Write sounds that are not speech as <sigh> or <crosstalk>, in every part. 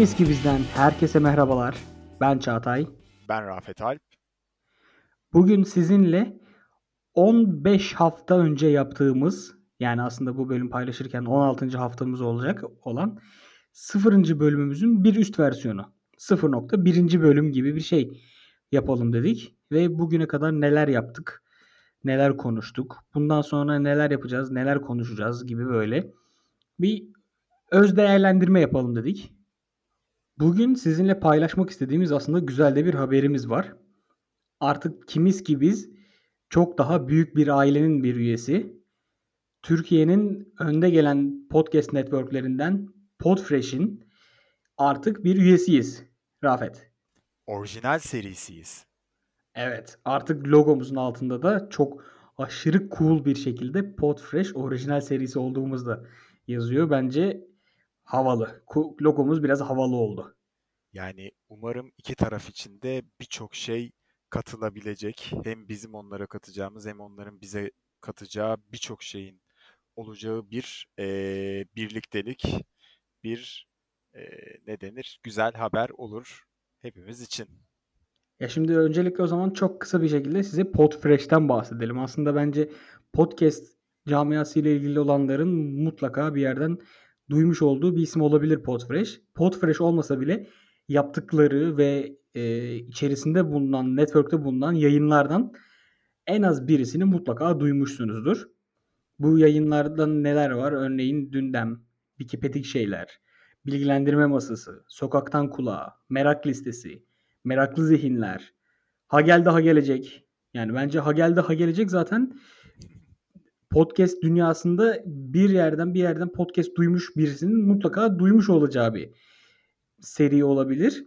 Kimiz ki bizden herkese merhabalar. Ben Çağatay. Ben Rafet Alp. Bugün sizinle 15 hafta önce yaptığımız yani aslında bu bölüm paylaşırken 16. haftamız olacak olan 0. bölümümüzün bir üst versiyonu. 0.1. bölüm gibi bir şey yapalım dedik ve bugüne kadar neler yaptık, neler konuştuk, bundan sonra neler yapacağız, neler konuşacağız gibi böyle bir öz değerlendirme yapalım dedik. Bugün sizinle paylaşmak istediğimiz aslında güzel de bir haberimiz var. Artık kimiz ki biz çok daha büyük bir ailenin bir üyesi. Türkiye'nin önde gelen podcast networklerinden Podfresh'in artık bir üyesiyiz. Rafet. Orijinal serisiyiz. Evet. Artık logomuzun altında da çok aşırı cool bir şekilde Podfresh orijinal serisi olduğumuz da yazıyor. Bence havalı. Logomuz biraz havalı oldu. Yani umarım iki taraf için de birçok şey katılabilecek. Hem bizim onlara katacağımız hem onların bize katacağı birçok şeyin olacağı bir e, birliktelik, bir e, ne denir? Güzel haber olur hepimiz için. Ya şimdi öncelikle o zaman çok kısa bir şekilde size Podfresh'ten bahsedelim. Aslında bence podcast camiası ile ilgili olanların mutlaka bir yerden duymuş olduğu bir isim olabilir Podfresh. Podfresh olmasa bile yaptıkları ve e, içerisinde bulunan, network'te bulunan yayınlardan en az birisini mutlaka duymuşsunuzdur. Bu yayınlardan neler var? Örneğin Dündem, Wikipedik Şeyler, Bilgilendirme Masası, Sokaktan Kulağa, Merak Listesi, Meraklı Zihinler, Ha Geldi Ha Gelecek. Yani bence Ha Geldi Ha Gelecek zaten podcast dünyasında bir yerden bir yerden podcast duymuş birisinin mutlaka duymuş olacağı bir seri olabilir.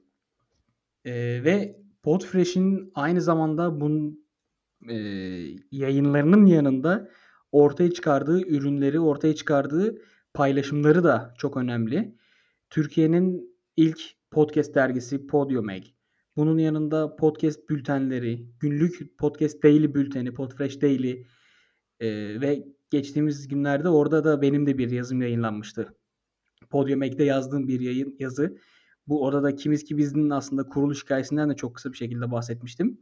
Ee, ve Podfresh'in aynı zamanda bunun e, yayınlarının yanında ortaya çıkardığı ürünleri, ortaya çıkardığı paylaşımları da çok önemli. Türkiye'nin ilk podcast dergisi Podiumeg. Bunun yanında podcast bültenleri, günlük podcast daily bülteni, Podfresh Daily e, ve geçtiğimiz günlerde orada da benim de bir yazım yayınlanmıştı. Podiumeg'de yazdığım bir yayın yazı. Bu orada kimiz ki bizinin aslında kuruluş hikayesinden de çok kısa bir şekilde bahsetmiştim.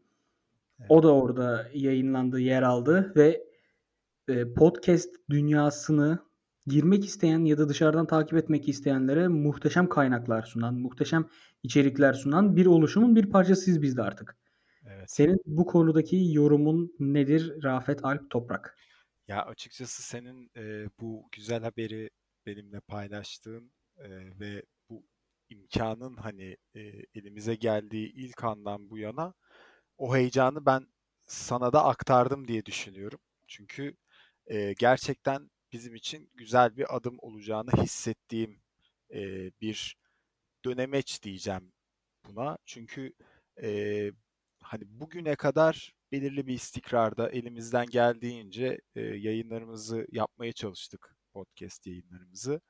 Evet. O da orada yayınlandı, yer aldı ve e, podcast dünyasını girmek isteyen ya da dışarıdan takip etmek isteyenlere muhteşem kaynaklar sunan, muhteşem içerikler sunan bir oluşumun bir parçasıyız biz de artık. Evet. Senin bu konudaki yorumun nedir Rafet Alp Toprak? Ya açıkçası senin e, bu güzel haberi benimle paylaştığın e, ve bu imkanın hani e, elimize geldiği ilk andan bu yana o heyecanı ben sana da aktardım diye düşünüyorum. Çünkü e, gerçekten bizim için güzel bir adım olacağını hissettiğim e, bir dönemeç diyeceğim buna. Çünkü e, hani bugüne kadar belirli bir istikrarda elimizden geldiğince e, yayınlarımızı yapmaya çalıştık podcast yayınlarımızı.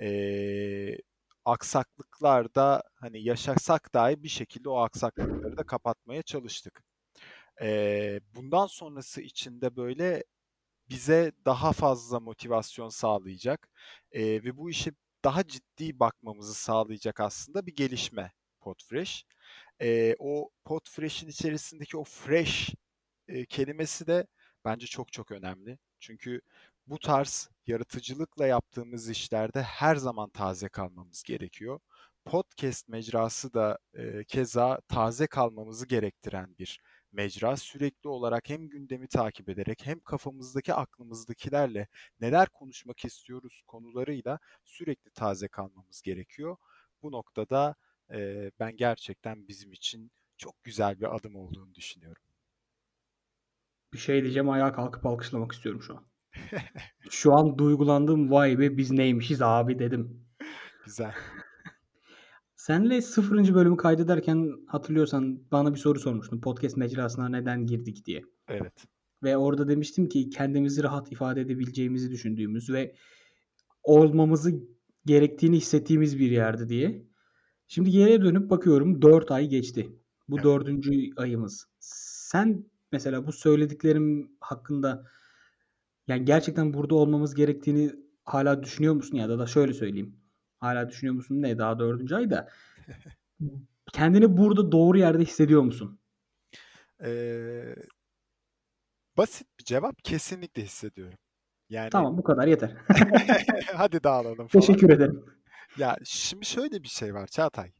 E, aksaklıklarda hani yaşasak dahi bir şekilde o aksaklıkları da kapatmaya çalıştık. E, bundan sonrası için de böyle bize daha fazla motivasyon sağlayacak e, ve bu işe daha ciddi bakmamızı sağlayacak aslında bir gelişme Podfresh. E, o Podfresh'in içerisindeki o fresh e, kelimesi de bence çok çok önemli. Çünkü bu tarz yaratıcılıkla yaptığımız işlerde her zaman taze kalmamız gerekiyor. Podcast mecrası da e, keza taze kalmamızı gerektiren bir mecra. Sürekli olarak hem gündemi takip ederek hem kafamızdaki aklımızdakilerle neler konuşmak istiyoruz konularıyla sürekli taze kalmamız gerekiyor. Bu noktada e, ben gerçekten bizim için çok güzel bir adım olduğunu düşünüyorum. Bir şey diyeceğim ayağa kalkıp alkışlamak istiyorum şu an. <laughs> şu an duygulandım vay be biz neymişiz abi dedim. <laughs> Güzel. Senle sıfırıncı bölümü kaydederken hatırlıyorsan bana bir soru sormuştun. Podcast mecrasına neden girdik diye. Evet. Ve orada demiştim ki kendimizi rahat ifade edebileceğimizi düşündüğümüz ve olmamızı gerektiğini hissettiğimiz bir yerdi diye. Şimdi geriye dönüp bakıyorum 4 ay geçti. Bu evet. dördüncü ayımız. Sen mesela bu söylediklerim hakkında yani gerçekten burada olmamız gerektiğini hala düşünüyor musun ya da da şöyle söyleyeyim. Hala düşünüyor musun? Ne daha dördüncü ay da. <laughs> Kendini burada doğru yerde hissediyor musun? Ee, basit bir cevap kesinlikle hissediyorum. Yani Tamam bu kadar yeter. <laughs> hadi dağılalım falan. Teşekkür ederim. Ya şimdi şöyle bir şey var Çağatay.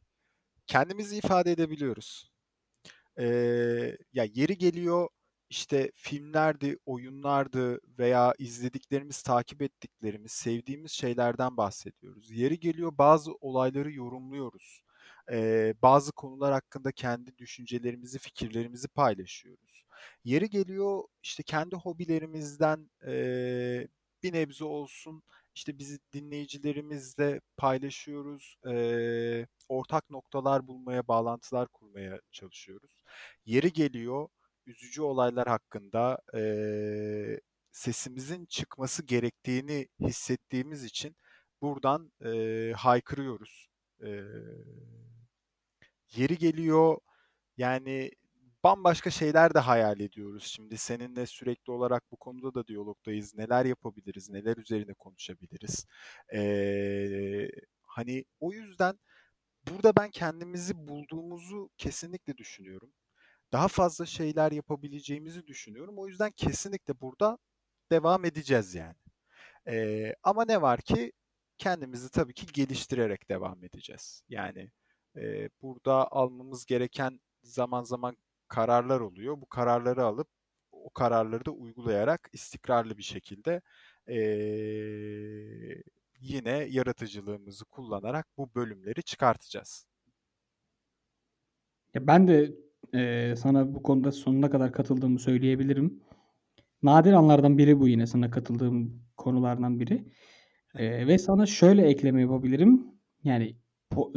Kendimizi ifade edebiliyoruz. Ee, ya yeri geliyor işte filmlerdi, oyunlardı veya izlediklerimiz, takip ettiklerimiz, sevdiğimiz şeylerden bahsediyoruz. Yeri geliyor bazı olayları yorumluyoruz. Ee, bazı konular hakkında kendi düşüncelerimizi, fikirlerimizi paylaşıyoruz. Yeri geliyor işte kendi hobilerimizden eee, bir nebze olsun işte bizi dinleyicilerimizle paylaşıyoruz. Eee, ortak noktalar bulmaya, bağlantılar kurmaya çalışıyoruz. Yeri geliyor üzücü olaylar hakkında eee, sesimizin çıkması gerektiğini hissettiğimiz için buradan eee, haykırıyoruz. Eee, yeri geliyor yani bambaşka şeyler de hayal ediyoruz. Şimdi seninle sürekli olarak bu konuda da diyalogdayız. Neler yapabiliriz, neler üzerine konuşabiliriz. Eee, hani o yüzden burada ben kendimizi bulduğumuzu kesinlikle düşünüyorum. Daha fazla şeyler yapabileceğimizi düşünüyorum. O yüzden kesinlikle burada devam edeceğiz yani. Eee, ama ne var ki kendimizi tabii ki geliştirerek devam edeceğiz. Yani eee, burada almamız gereken zaman zaman kararlar oluyor. Bu kararları alıp o kararları da uygulayarak istikrarlı bir şekilde eee, yine yaratıcılığımızı kullanarak bu bölümleri çıkartacağız. Ya ben de eee, sana bu konuda sonuna kadar katıldığımı söyleyebilirim. Nadir anlardan biri bu yine sana katıldığım konulardan biri. <laughs> Eee, ve sana şöyle ekleme yapabilirim. Yani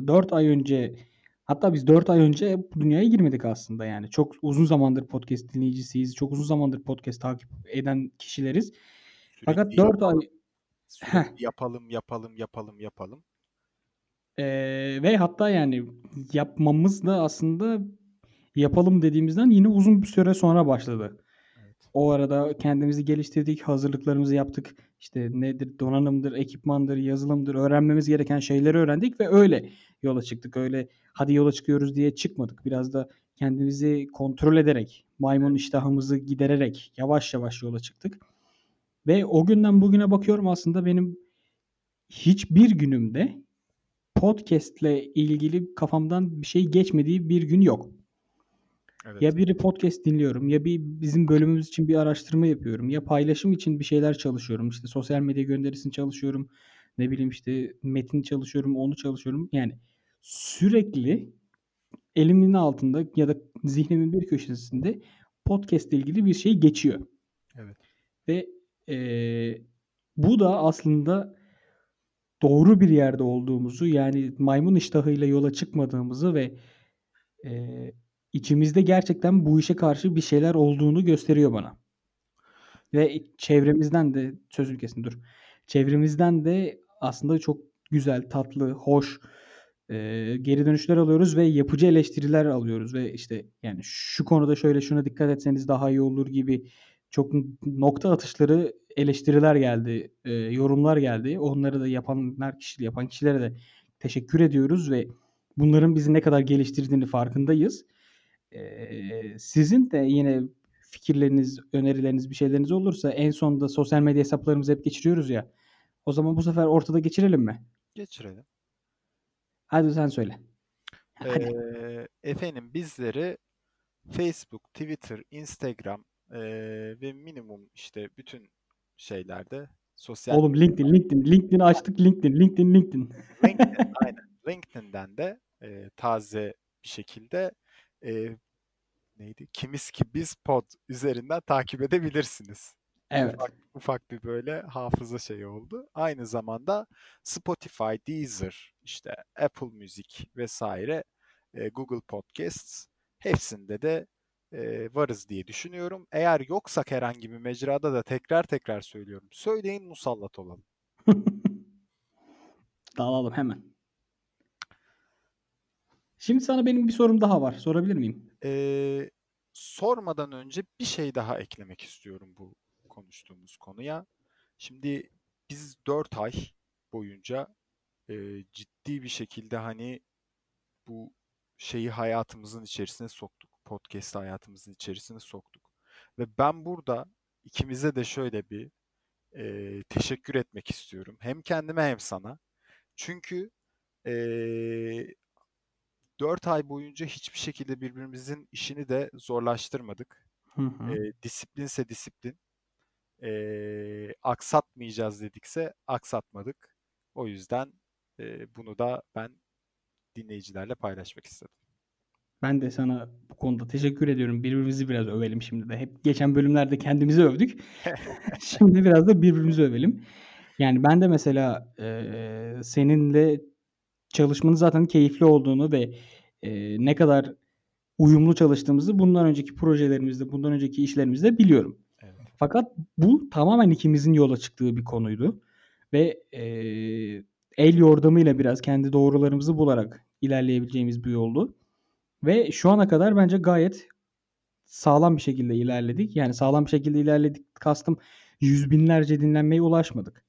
4 ay önce hatta biz 4 ay önce bu dünyaya girmedik aslında yani. Çok uzun zamandır podcast dinleyicisiyiz. Çok uzun zamandır podcast takip eden kişileriz. Fakat Sürekli 4 ay yapalım, sürekli yapalım, yapalım, yapalım, yapalım. Eee, ve hatta yani yapmamız da aslında yapalım dediğimizden yine uzun bir süre sonra başladı. O arada kendimizi geliştirdik, hazırlıklarımızı yaptık. İşte nedir, donanımdır, ekipmandır, yazılımdır, öğrenmemiz gereken şeyleri öğrendik ve öyle yola çıktık. Öyle hadi yola çıkıyoruz diye çıkmadık. Biraz da kendimizi kontrol ederek, maymun iştahımızı gidererek yavaş yavaş yola çıktık. Ve o günden bugüne bakıyorum aslında benim hiçbir günümde podcast'le ilgili kafamdan bir şey geçmediği bir gün yok. Evet. Ya biri podcast dinliyorum, ya bir bizim bölümümüz için bir araştırma yapıyorum, ya paylaşım için bir şeyler çalışıyorum. İşte sosyal medya gönderisini çalışıyorum. Ne bileyim işte metin çalışıyorum, onu çalışıyorum. Yani sürekli elimin altında ya da zihnimin bir köşesinde podcast ile ilgili bir şey geçiyor. Evet. Ve eee, bu da aslında doğru bir yerde olduğumuzu yani maymun iştahıyla yola çıkmadığımızı ve eee, içimizde gerçekten bu işe karşı bir şeyler olduğunu gösteriyor bana. Ve çevremizden de sözünü kestim dur. Çevremizden de aslında çok güzel, tatlı, hoş eee, geri dönüşler alıyoruz ve yapıcı eleştiriler alıyoruz ve işte yani şu konuda şöyle şuna dikkat etseniz daha iyi olur gibi çok nokta atışları eleştiriler geldi, eee, yorumlar geldi. Onları da yapanlar kişi yapan kişilere de teşekkür ediyoruz ve bunların bizi ne kadar geliştirdiğini farkındayız. Sizin de yine fikirleriniz, önerileriniz, bir şeyleriniz olursa en sonunda sosyal medya hesaplarımızı hep geçiriyoruz ya. O zaman bu sefer ortada geçirelim mi? Geçirelim. Hadi sen söyle. Hadi. Eee, efendim bizleri Facebook, Twitter, Instagram eee, ve minimum işte bütün şeylerde sosyal Oğlum LinkedIn, LinkedIn, LinkedIn açtık LinkedIn, LinkedIn, LinkedIn. LinkedIn, aynen. <laughs> LinkedIn'den de eee, taze bir şekilde eee, neydi? Kimiz ki biz pod üzerinden takip edebilirsiniz. Evet. Ufak, ufak bir böyle hafıza şeyi oldu. Aynı zamanda Spotify, Deezer, işte Apple Music vesaire, e, Google Podcasts hepsinde de e, varız diye düşünüyorum. Eğer yoksak herhangi bir mecrada da tekrar tekrar söylüyorum. Söyleyin musallat olalım. <laughs> Dağılalım hemen. Şimdi sana benim bir sorum daha var. Sorabilir miyim? Ee, sormadan önce bir şey daha eklemek istiyorum bu konuştuğumuz konuya. Şimdi biz 4 ay boyunca e, ciddi bir şekilde hani bu şeyi hayatımızın içerisine soktuk. Podcast hayatımızın içerisine soktuk. Ve ben burada ikimize de şöyle bir e, teşekkür etmek istiyorum. Hem kendime hem sana. Çünkü e, 4 ay boyunca hiçbir şekilde birbirimizin işini de zorlaştırmadık. Hı hı. E, disiplinse disiplin. E, aksatmayacağız dedikse aksatmadık. O yüzden e, bunu da ben dinleyicilerle paylaşmak istedim. Ben de sana bu konuda teşekkür ediyorum. Birbirimizi biraz övelim şimdi de. Hep geçen bölümlerde kendimizi övdük. <laughs> şimdi biraz da birbirimizi övelim. Yani ben de mesela e, seninle çalışmanın zaten keyifli olduğunu ve e, ne kadar uyumlu çalıştığımızı bundan önceki projelerimizde, bundan önceki işlerimizde biliyorum. Evet. Fakat bu tamamen ikimizin yola çıktığı bir konuydu. Ve e, el yordamıyla biraz kendi doğrularımızı bularak ilerleyebileceğimiz bir yoldu. Ve şu ana kadar bence gayet sağlam bir şekilde ilerledik. Yani sağlam bir şekilde ilerledik kastım yüz binlerce dinlenmeye ulaşmadık.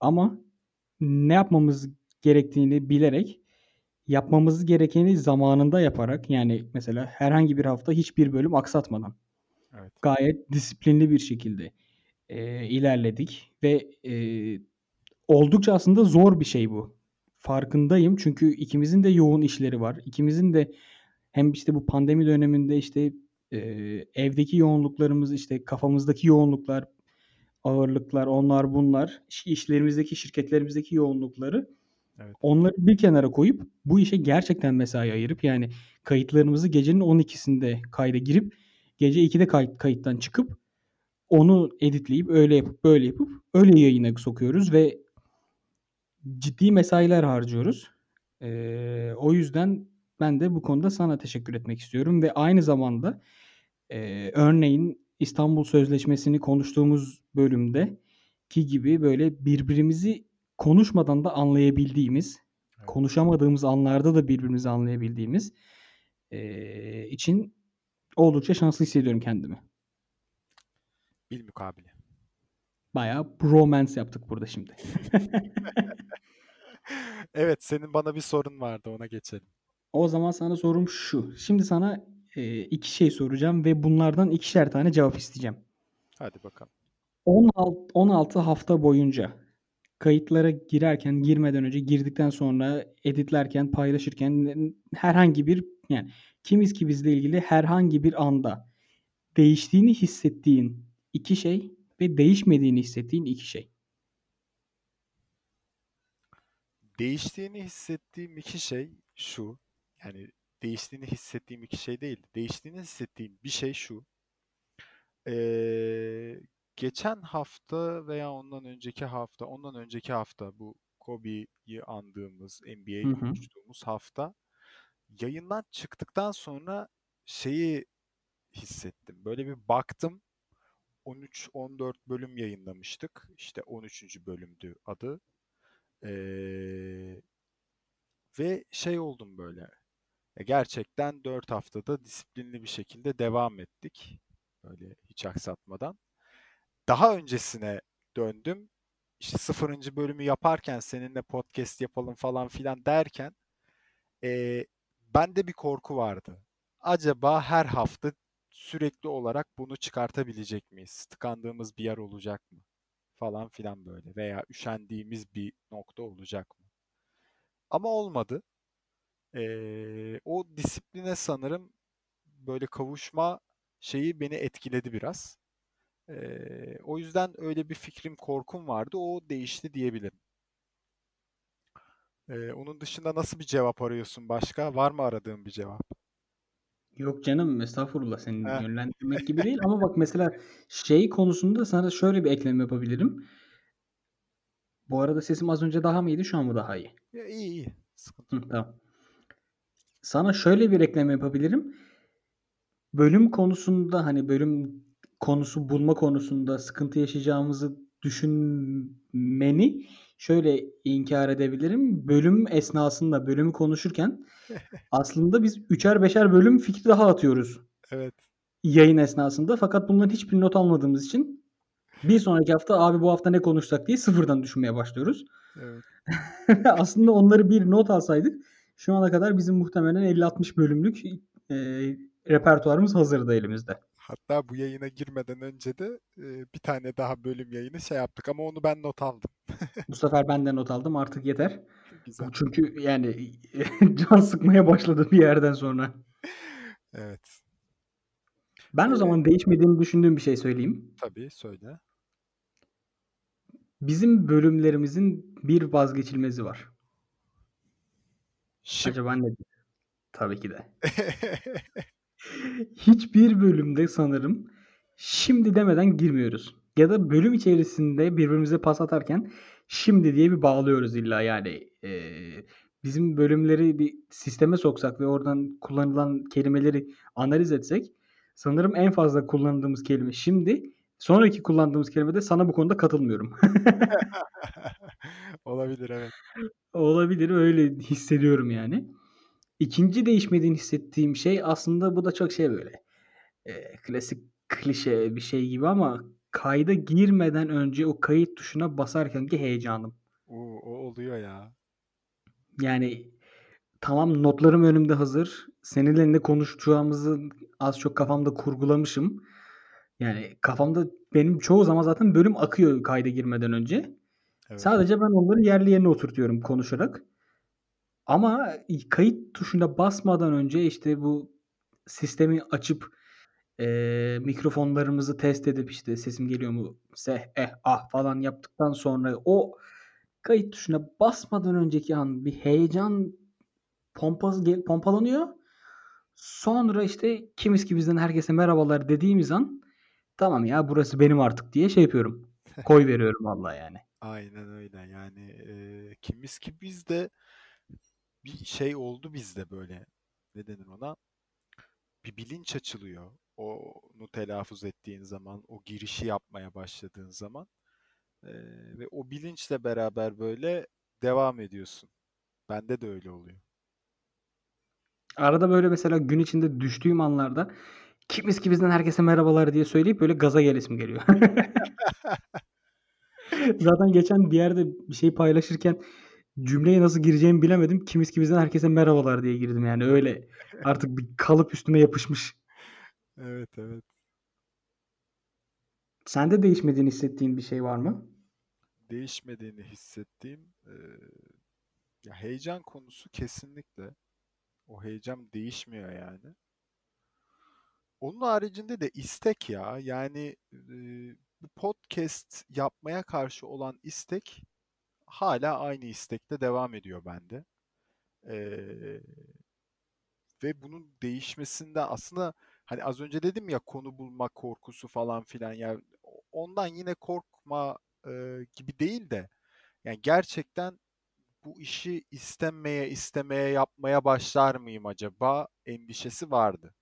Ama ne yapmamız gerektiğini bilerek yapmamız gerekeni zamanında yaparak yani mesela herhangi bir hafta hiçbir bölüm aksatmadan Evet. gayet disiplinli bir şekilde e, ilerledik ve e, oldukça aslında zor bir şey bu. Farkındayım çünkü ikimizin de yoğun işleri var. İkimizin de hem işte bu pandemi döneminde işte e, evdeki yoğunluklarımız işte kafamızdaki yoğunluklar, ağırlıklar, onlar bunlar, işlerimizdeki, şirketlerimizdeki yoğunlukları Evet. onları bir kenara koyup bu işe gerçekten mesai ayırıp yani kayıtlarımızı gecenin 12'sinde kayda girip gece 2'de kayıt, kayıttan çıkıp onu editleyip öyle yapıp böyle yapıp öyle yayına sokuyoruz ve ciddi mesailer harcıyoruz. Ee, o yüzden ben de bu konuda sana teşekkür etmek istiyorum ve aynı zamanda e, örneğin İstanbul Sözleşmesi'ni konuştuğumuz bölümde ki gibi böyle birbirimizi konuşmadan da anlayabildiğimiz, Evet. konuşamadığımız anlarda da birbirimizi anlayabildiğimiz e, için oldukça şanslı hissediyorum kendimi. Bilmukabele. Bayağı bromance yaptık burada şimdi. <laughs> Evet, senin bana bir sorun vardı, ona geçelim. O zaman sana sorum şu. Şimdi sana e, iki şey soracağım ve bunlardan ikişer tane cevap isteyeceğim. Hadi bakalım. 16, 16 hafta boyunca kayıtlara girerken, girmeden önce, girdikten sonra, editlerken, paylaşırken herhangi bir yani kimiz ki bizle ilgili herhangi bir anda değiştiğini hissettiğin iki şey ve değişmediğini hissettiğin iki şey. Değiştiğini hissettiğim iki şey şu. Yani değiştiğini hissettiğim iki şey değil. Değiştiğini hissettiğim bir şey şu. Ee, geçen hafta veya ondan önceki hafta, ondan önceki hafta bu Kobe'yi andığımız, NBA'yi Hı hı. konuştuğumuz hafta yayından çıktıktan sonra şeyi hissettim. Böyle bir baktım. 13-14 bölüm yayınlamıştık. İşte 13. bölümdü adı. Ee, ve şey oldum böyle. E, Gerçekten 4 haftada disiplinli bir şekilde devam ettik. Böyle hiç aksatmadan. Daha öncesine döndüm. İşte 0. bölümü yaparken seninle podcast yapalım falan filan derken e, bende bir korku vardı. Acaba her hafta sürekli olarak bunu çıkartabilecek miyiz? Tıkandığımız bir yer olacak mı? Falan filan böyle. Veya üşendiğimiz bir nokta olacak mı? Ama olmadı. Ee, o disipline sanırım böyle kavuşma şeyi beni etkiledi biraz. Ee, o yüzden öyle bir fikrim, korkum vardı. O değişti diyebilirim. Ee, onun dışında nasıl bir cevap arıyorsun başka? Var mı aradığın bir cevap? Yok canım estağfurullah seni Heh. yönlendirmek gibi değil ama bak mesela şey konusunda sana şöyle bir ekleme yapabilirim. Bu arada sesim az önce daha mı iyiydi şu an mı daha iyi? Ya, iyi iyi. Sıkıntı Hı, yok. tamam. Sana şöyle bir ekleme yapabilirim. Bölüm konusunda hani bölüm konusu bulma konusunda sıkıntı yaşayacağımızı düşünmeni şöyle inkar edebilirim. Bölüm esnasında bölümü konuşurken <laughs> aslında biz üçer beşer bölüm fikri daha atıyoruz Evet. yayın esnasında. Fakat bunların hiçbir not almadığımız için bir sonraki hafta abi bu hafta ne konuşsak diye sıfırdan düşünmeye başlıyoruz. Evet. <laughs> Aslında onları bir not alsaydık şu ana kadar bizim muhtemelen 50-60 bölümlük eee, repertuarımız hazırdı elimizde. Hatta bu yayına girmeden önce de e, bir tane daha bölüm yayını şey yaptık ama onu ben not aldım. Bu sefer ben de not aldım artık yeter. <laughs> Güzel. Çünkü yani <laughs> can sıkmaya başladı bir yerden sonra. Evet. Ben o zaman değişmediğini düşündüğüm bir şey söyleyeyim. tabii söyle. Bizim bölümlerimizin bir vazgeçilmezi var. Şimdi Acaba nedir? Tabii ki de. <laughs> Hiçbir bölümde sanırım şimdi demeden girmiyoruz. Ya da bölüm içerisinde birbirimize pas atarken şimdi diye bir bağlıyoruz illa yani. Eee, bizim bölümleri bir sisteme soksak ve oradan kullanılan kelimeleri analiz etsek sanırım en fazla kullandığımız kelime şimdi. Sonraki kullandığımız kelime de sana bu konuda katılmıyorum. <laughs> Olabilir evet. Olabilir öyle hissediyorum yani. İkinci değişmediğini hissettiğim şey aslında bu da çok şey böyle eee, klasik klişe bir şey gibi ama kayda girmeden önce o kayıt tuşuna basarkenki heyecanım. Oo, o oluyor ya. Yani tamam notlarım önümde hazır. Seninle ne konuşacağımızı az çok kafamda kurgulamışım. Yani kafamda benim çoğu zaman zaten bölüm akıyor kayda girmeden önce. Evet. Sadece ben onları yerli yerine oturtuyorum konuşarak. Ama kayıt tuşuna basmadan önce işte bu sistemi açıp eee, mikrofonlarımızı test edip işte sesim geliyor mu seh eh ah falan yaptıktan sonra o kayıt tuşuna basmadan önceki an bir heyecan pompası pompalanıyor. Sonra işte kimiz ki bizden herkese merhabalar dediğimiz an tamam ya burası benim artık diye şey yapıyorum. <laughs> Koy veriyorum vallahi yani. Aynen öyle. Yani e, kimiz ki bizde bir şey oldu bizde böyle. Ne denir ona? Bir bilinç açılıyor. Onu telaffuz ettiğin zaman, o girişi yapmaya başladığın zaman. E, ve o bilinçle beraber böyle devam ediyorsun. Bende de öyle oluyor. Arada böyle mesela gün içinde düştüğüm anlarda kimiz ki bizden herkese merhabalar diye söyleyip böyle gaza gelesim geliyor. <laughs> Zaten geçen bir yerde bir şey paylaşırken cümleye nasıl gireceğimi bilemedim. Kimiz ki bizden herkese merhabalar diye girdim yani öyle. Artık bir kalıp üstüme yapışmış. <laughs> Evet evet. Sende değişmediğini hissettiğin bir şey var mı? Değişmediğini hissettiğim e, ya heyecan konusu kesinlikle. O heyecan değişmiyor yani. Onun haricinde de istek ya. Yani e, bu podcast yapmaya karşı olan istek hala aynı istekte devam ediyor bende. E, ve bunun değişmesinde aslında hani az önce dedim ya konu bulma korkusu falan filan ya ondan yine korkma e, gibi değil de yani gerçekten bu işi istenmeye istemeye yapmaya başlar mıyım acaba endişesi vardı.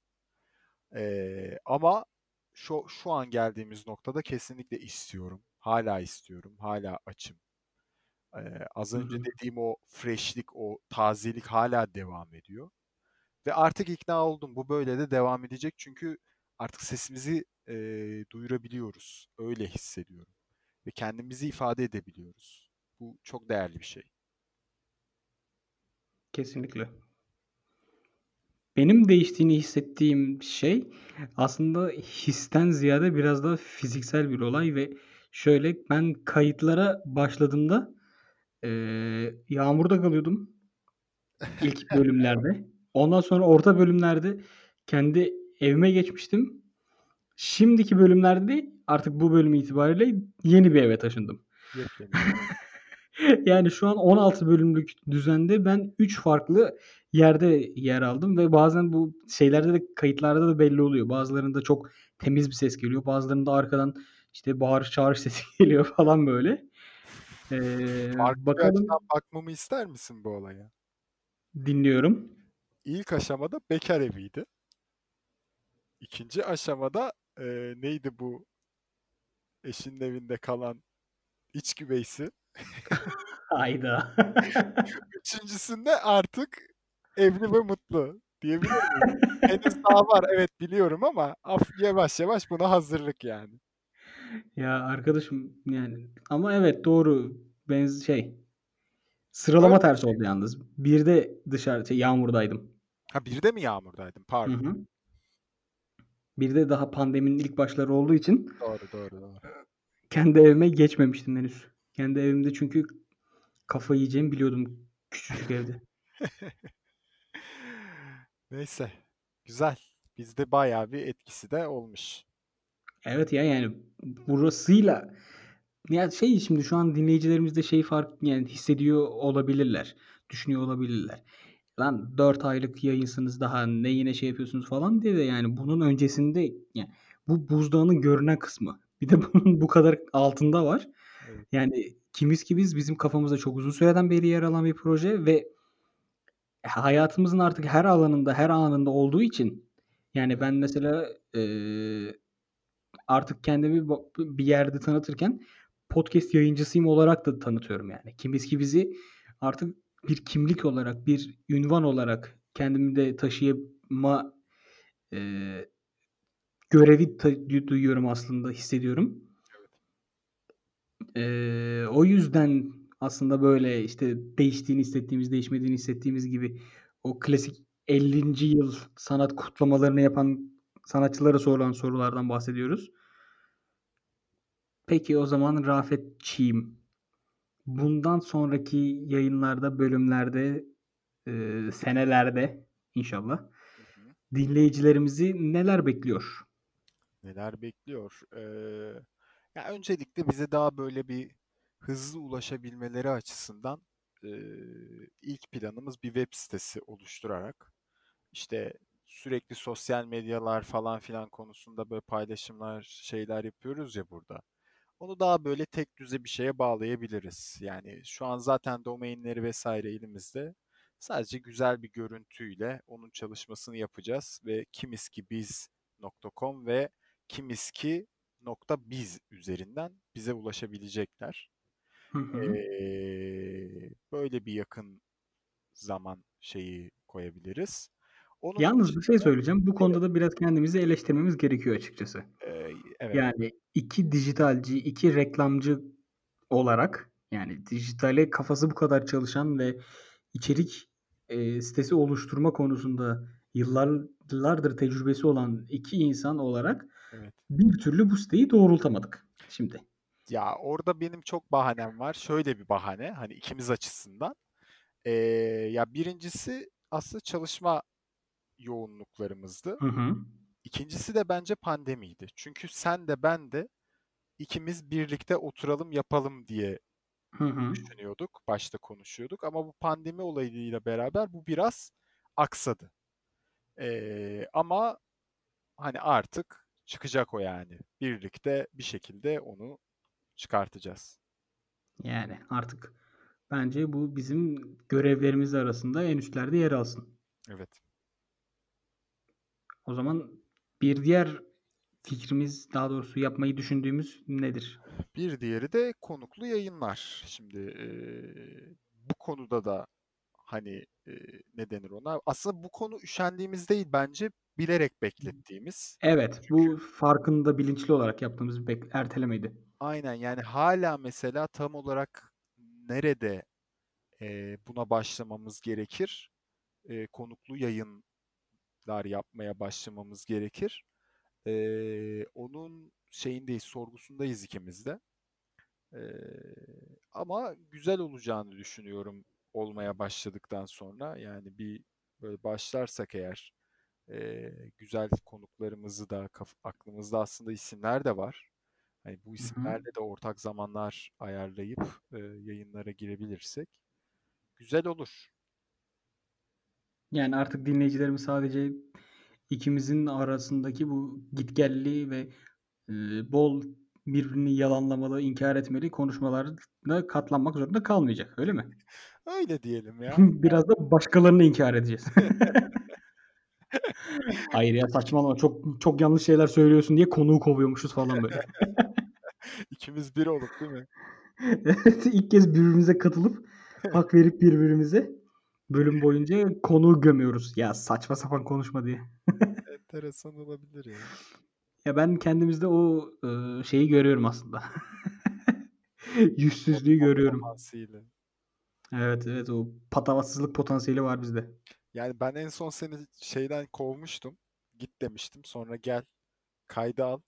Ee, ama şu şu an geldiğimiz noktada kesinlikle istiyorum. Hala istiyorum. Hala açım. Ee, az önce dediğim o freshlik, o tazelik hala devam ediyor. Ve artık ikna oldum. Bu böyle de devam edecek. Çünkü artık sesimizi e, duyurabiliyoruz. Öyle hissediyorum. Ve kendimizi ifade edebiliyoruz. Bu çok değerli bir şey. Kesinlikle. Benim değiştiğini hissettiğim şey aslında histen ziyade biraz daha fiziksel bir olay ve şöyle ben kayıtlara başladığımda yağmurda kalıyordum <laughs> ilk bölümlerde. Ondan sonra orta bölümlerde kendi evime geçmiştim. Şimdiki bölümlerde artık bu bölüm itibariyle yeni bir eve taşındım. <laughs> Yani şu an 16 bölümlük düzende ben 3 farklı yerde yer aldım ve bazen bu şeylerde de kayıtlarda da belli oluyor. Bazılarında çok temiz bir ses geliyor. Bazılarında arkadan işte bağırış çağırış sesi <laughs> geliyor falan böyle. Eee, Farklı bir açıdan bakalım bakmamı ister misin bu olaya? dinliyorum. İlk aşamada bekar eviydi. İkinci aşamada e, neydi bu eşinin evinde kalan iç güveysi? <laughs> Hayda. <laughs> Üçüncüsünde artık evli ve mutlu diyebilir miyiz? Henüz daha var evet biliyorum ama af- yavaş yavaş buna hazırlık yani. Ya arkadaşım yani ama evet doğru benz şey Sıralama Öyle bir ters oldu mi? yalnız. 1'de dışarı şey, yağmurdaydım. Ha 1'de mi yağmurdaydın? Hı Pardon. hı. 1'de daha pandeminin ilk başları olduğu için Doğru, doğru, doğru. kendi evime geçmemiştim henüz. Kendi evimde çünkü kafayı yiyeceğimi biliyordum küçücük evde. <laughs> Neyse. Güzel. Bizde bayağı bir etkisi de olmuş. Evet ya yani burasıyla ya şey şimdi şu an dinleyicilerimiz de şey fark yani hissediyor olabilirler. Düşünüyor olabilirler. Lan 4 aylık yayınsınız daha ne yine şey yapıyorsunuz falan diye de yani bunun öncesinde yani bu buzdağının görünen kısmı. Bir de <laughs> bunun bu kadar altında var. Evet. Yani Kimiz ki Biz bizim kafamızda çok uzun süreden beri yer alan bir proje ve hayatımızın artık her alanında, her anında olduğu için yani ben mesela eee, artık kendimi bir yerde tanıtırken podcast yayıncısıyım olarak da tanıtıyorum yani. Kimiz ki Bizi artık bir kimlik olarak, bir ünvan olarak kendimde taşıyma eee, görevi ta- duyuyorum aslında, hissediyorum. Eee, o yüzden aslında böyle işte değiştiğini hissettiğimiz, değişmediğini hissettiğimiz gibi o klasik 50. yıl sanat kutlamalarını yapan sanatçılara sorulan sorulardan bahsediyoruz. Peki o zaman Rafetçiğim, bundan sonraki yayınlarda, bölümlerde, eee, senelerde inşallah dinleyicilerimizi neler bekliyor? Neler bekliyor? Ee, ya öncelikle bize daha böyle bir hızlı ulaşabilmeleri açısından e, ilk planımız bir web sitesi oluşturarak işte sürekli sosyal medyalar falan filan konusunda böyle paylaşımlar şeyler yapıyoruz ya burada. Onu daha böyle tek düze bir şeye bağlayabiliriz. Yani şu an zaten domainleri vesaire elimizde. Sadece güzel bir görüntüyle onun çalışmasını yapacağız ve kimiskibiz.com ve kimiski.biz üzerinden bize ulaşabilecekler. Hı hı. Ee, böyle bir yakın zaman şeyi koyabiliriz. Onun Yalnız bir şey söyleyeceğim. Bu konuda da biraz kendimizi eleştirmemiz gerekiyor açıkçası. e, evet, Yani iki dijitalci, iki reklamcı olarak yani dijitale kafası bu kadar çalışan ve içerik e, sitesi oluşturma konusunda yıllar, yıllardır tecrübesi olan iki insan olarak evet. bir türlü bu siteyi doğrultamadık şimdi. Ya orada benim çok bahanem var. Şöyle bir bahane, hani ikimiz açısından. Ee, ya birincisi aslında çalışma yoğunluklarımızdı. Hı hı. İkincisi de bence pandemiydi. Çünkü sen de ben de ikimiz birlikte oturalım yapalım diye Hı hı. düşünüyorduk, başta konuşuyorduk. Ama bu pandemi olayıyla beraber bu biraz aksadı. Ee, ama hani artık çıkacak o yani. Birlikte bir şekilde onu çıkartacağız. Yani artık bence bu bizim görevlerimiz arasında en üstlerde yer alsın. Evet. O zaman bir diğer fikrimiz, daha doğrusu yapmayı düşündüğümüz nedir? Bir diğeri de konuklu yayınlar. Şimdi eee, bu konuda da hani eee, ne denir ona? Aslında bu konu üşendiğimiz değil bence bilerek beklettiğimiz. Evet, Çünkü bu farkında bilinçli olarak yaptığımız bir ertelemeydi. aynen yani hala mesela tam olarak nerede eee, buna başlamamız gerekir? Eee, konuklu yayınlar yapmaya başlamamız gerekir. Eee, onun şeyindeyiz, sorgusundayız ikimiz de. Ee, ama güzel olacağını düşünüyorum olmaya başladıktan sonra. Yani bir böyle başlarsak eğer e, güzel konuklarımızı da aklımızda aslında isimler de var. Hani bu isimlerle de ortak zamanlar ayarlayıp e, yayınlara girebilirsek güzel olur. Yani artık dinleyicilerimiz sadece ikimizin arasındaki bu gitgelli ve e, bol birbirini yalanlamalı, inkar etmeli konuşmalarına katlanmak zorunda kalmayacak, öyle mi? Öyle diyelim ya. <laughs> Biraz da başkalarını inkar edeceğiz. <laughs> Hayır ya saçmalama çok çok yanlış şeyler söylüyorsun diye konuğu kovuyormuşuz falan böyle. <laughs> İkimiz bir olup değil mi? Evet, ilk kez birbirimize katılıp hak verip birbirimize bölüm boyunca konuğu gömüyoruz. Ya saçma sapan konuşma diye. <laughs> Enteresan olabilir ya. Ya ben kendimizde o ııı, şeyi görüyorum aslında. <laughs> Yüzsüzlüğü görüyorum. Potansiyeli. Evet, evet, o patavatsızlık potansiyeli var bizde. Yani ben en son seni şeyden kovmuştum. Git demiştim. Sonra gel kayda al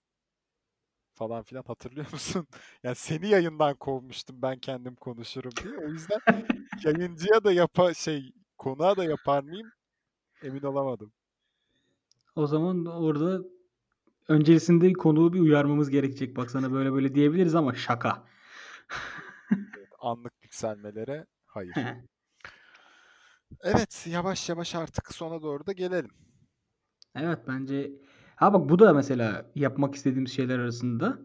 falan filan hatırlıyor musun? <laughs> Yani seni yayından kovmuştum ben kendim konuşurum diye. O yüzden <laughs> yayıncıya da yapa şey konuğa da yapar mıyım emin olamadım. O zaman orada öncesinde konuğu bir uyarmamız gerekecek. Bak sana böyle böyle diyebiliriz ama şaka. Evet, anlık yükselmelere hayır. Evet, yavaş yavaş artık sona doğru da gelelim. Evet bence ha bak bu da mesela yapmak istediğimiz şeyler arasında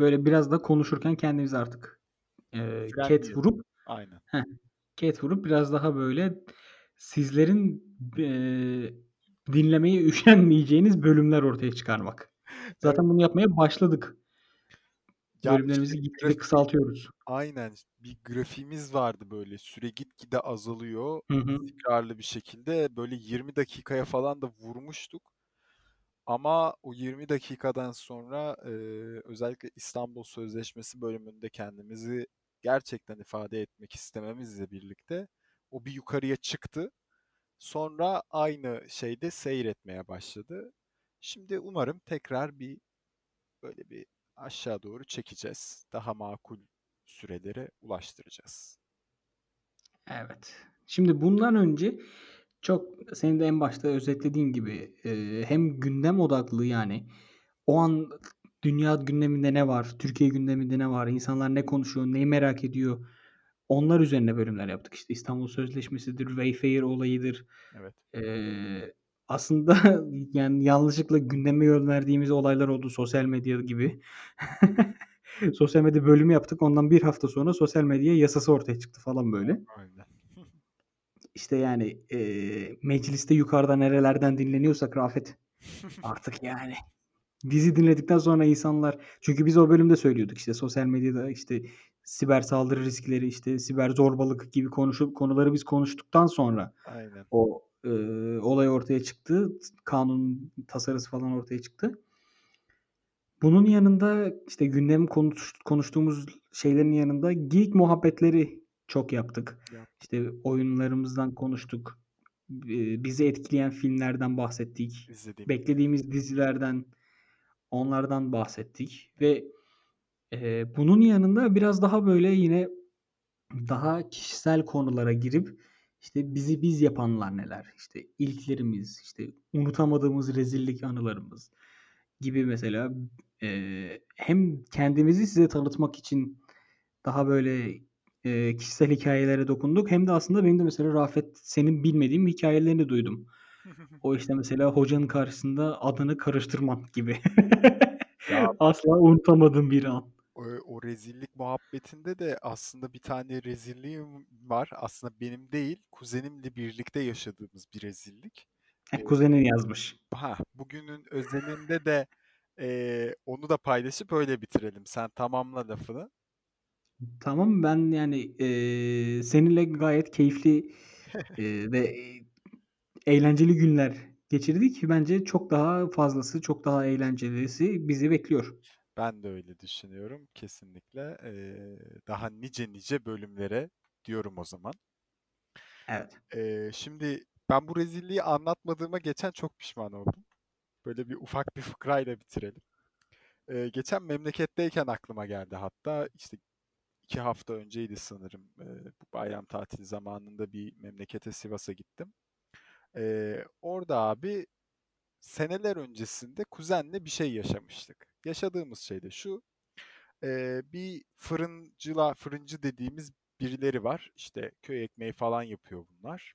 böyle biraz da konuşurken kendimizi artık eee ket Frenleyelim. vurup Aynen. heh, ket vurup biraz daha böyle sizlerin eee, dinlemeye <laughs> üşenmeyeceğiniz bölümler ortaya çıkarmak. Zaten bunu yapmaya başladık. Ya işte Bölümlerimizi gitgide grafiği kısaltıyoruz. aynen bir grafiğimiz vardı böyle süre gitgide azalıyor Hı hı. istikrarlı bir şekilde böyle 20 dakikaya falan da vurmuştuk. Ama o 20 dakikadan sonra e, özellikle İstanbul Sözleşmesi bölümünde kendimizi gerçekten ifade etmek istememizle birlikte o bir yukarıya çıktı. Sonra aynı şeyde seyretmeye başladı. Şimdi umarım tekrar bir böyle bir aşağı doğru çekeceğiz. Daha makul sürelere ulaştıracağız. Evet. Şimdi bundan önce çok senin de en başta özetlediğin gibi eee, hem gündem odaklı yani o an dünya gündeminde ne var, Türkiye gündeminde ne var, insanlar ne konuşuyor, neyi merak ediyor, onlar üzerine bölümler yaptık. İşte İstanbul Sözleşmesi'dir, Wayfair olayıdır. Evet. Eee, aslında <laughs> yani yanlışlıkla gündeme yön verdiğimiz olaylar oldu sosyal medya gibi. <laughs> Sosyal medya bölümü yaptık. Ondan bir hafta sonra sosyal medya yasası ortaya çıktı falan böyle. Aynen. İşte yani eee, mecliste yukarıda nerelerden dinleniyorsak Rafet artık <laughs> yani bizi dinledikten sonra insanlar çünkü biz o bölümde söylüyorduk işte sosyal medyada işte siber saldırı riskleri işte siber zorbalık gibi konuşup konuları biz konuştuktan sonra Aynen. o eee, olay ortaya çıktı. Kanun tasarısı falan ortaya çıktı. Bunun yanında işte gündem konuş, konuştuğumuz şeylerin yanında geek muhabbetleri çok yaptık. Yaptık. İşte oyunlarımızdan konuştuk. Eee, bizi etkileyen filmlerden bahsettik. İzlediğimiz Beklediğimiz dizilerden, onlardan bahsettik ve eee, bunun yanında biraz daha böyle yine daha kişisel konulara girip işte bizi biz yapanlar neler? İşte ilklerimiz, işte unutamadığımız rezillik anılarımız gibi mesela eee, hem kendimizi size tanıtmak için daha böyle kişisel hikayelere dokunduk hem de aslında benim de mesela Rafet senin bilmediğim hikayelerini duydum. <laughs> O işte mesela hocanın karşısında adını karıştırman gibi. <laughs> Asla unutamadığım bir an. o, o rezillik muhabbetinde de aslında bir tane rezilliğim var. Aslında benim değil, kuzenimle birlikte yaşadığımız bir rezillik. Heh, kuzenin yazmış. ha, bugünün özelinde de e, onu da paylaşıp öyle bitirelim. Sen tamamla lafını. Tamam ben yani eee, seninle gayet keyifli <laughs> eee, ve eğlenceli günler geçirdik. Bence çok daha fazlası, çok daha eğlencelisi bizi bekliyor. Ben de öyle düşünüyorum kesinlikle. Ee, daha nice nice bölümlere diyorum o zaman. Evet. Ee, şimdi ben bu rezilliği anlatmadığıma geçen çok pişman oldum. Böyle bir ufak bir fıkrayla bitirelim. Ee, geçen memleketteyken aklıma geldi hatta işte iki hafta önceydi sanırım. Ee, bu bayram tatili zamanında bir memlekete Sivas'a gittim. Ee, orada abi seneler öncesinde kuzenle bir şey yaşamıştık. Yaşadığımız şey de şu. e, bir fırıncıla fırıncı dediğimiz birileri var. İşte köy ekmeği falan yapıyor bunlar.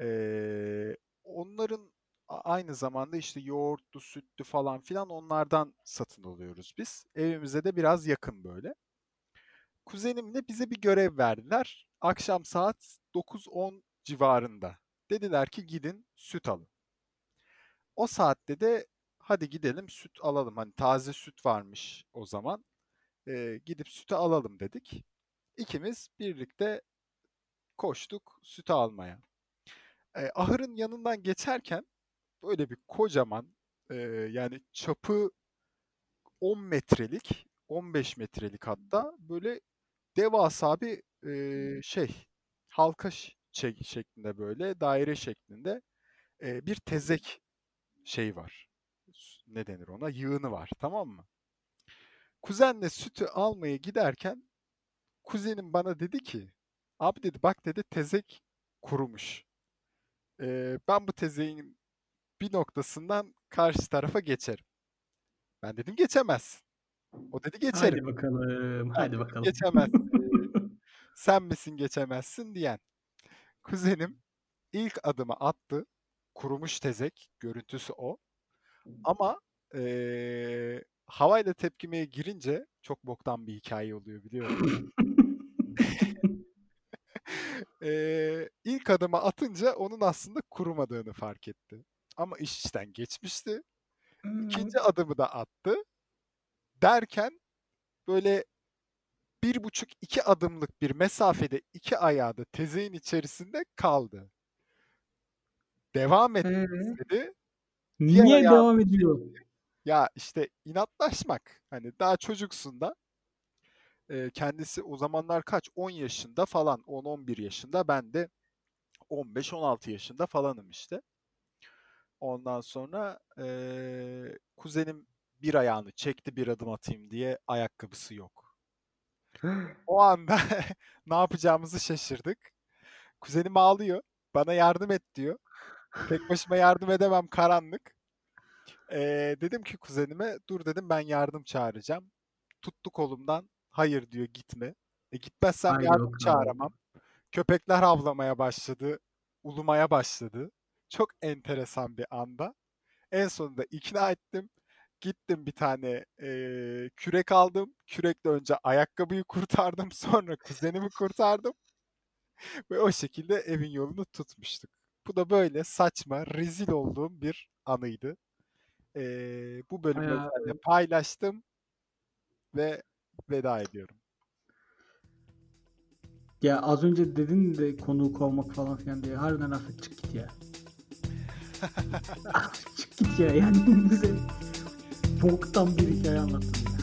E, onların aynı zamanda işte yoğurtlu, sütlü falan filan onlardan satın alıyoruz biz. Evimize de biraz yakın böyle. Kuzenimle bize bir görev verdiler. Akşam saat 9-10 civarında. Dediler ki gidin süt alın. O saatte de hadi gidelim süt alalım. Hani taze süt varmış o zaman. Ee, gidip sütü alalım dedik. İkimiz birlikte koştuk sütü almaya. Ee, ahırın yanından geçerken böyle bir kocaman e, yani çapı 10 metrelik 15 metrelik hatta böyle devasa bir e, şey halka ş- şeklinde böyle daire şeklinde e, bir tezek şey var. Ne denir ona? Yığını var. Tamam mı? Kuzenle sütü almaya giderken kuzenim bana dedi ki abi dedi bak dedi tezek kurumuş. Ee, ben bu tezeğin bir noktasından karşı tarafa geçerim. Ben dedim geçemezsin. O dedi geçerim. Hadi bakalım. Hadi bakalım. geçemezsin. <laughs> Sen misin geçemezsin diyen. Kuzenim ilk adımı attı. Kurumuş tezek. Görüntüsü o. Ama eee havayla tepkimeye girince çok boktan bir hikaye oluyor biliyorum. <laughs> Eee ilk adımı atınca onun aslında kurumadığını fark etti. Ama iş işten geçmişti. İkinci adımı da attı. Derken böyle bir buçuk iki adımlık bir mesafede iki ayağı da tezeğin içerisinde kaldı. Devam etmek Ee? istedi. Diğer Niye ayağı devam ediyor? Ya işte inatlaşmak. Hani daha çocuksun da. Eee, kendisi o zamanlar kaç? 10 yaşında falan. 10-11 yaşında. Ben de 15-16 yaşında falanım işte. Ondan sonra eee, kuzenim bir ayağını çekti bir adım atayım diye ayakkabısı yok. <gasps> O anda <laughs> ne yapacağımızı şaşırdık. Kuzenim ağlıyor. Bana yardım et diyor. Tek başıma yardım edemem karanlık. Eee, dedim ki kuzenime dur dedim ben yardım çağıracağım. Tuttu kolumdan. Hayır diyor gitme. E gitmezsem Haydi yardım bakalım. çağıramam. Köpekler havlamaya başladı. Ulumaya başladı. Çok enteresan bir anda. En sonunda ikna ettim. Gittim bir tane eee, kürek aldım. Kürekle önce ayakkabıyı <laughs> kurtardım. Sonra kuzenimi kurtardım. <laughs> Ve o şekilde evin yolunu tutmuştuk. Bu da böyle saçma, rezil olduğum bir anıydı. Eee, bu bölümü paylaştım ve veda ediyorum. Ya az önce dedin de konuğu kovmak falan filan diye. Harbiden artık çık git ya. <laughs> çık git ya. Yani boktan bir hikaye anlattın.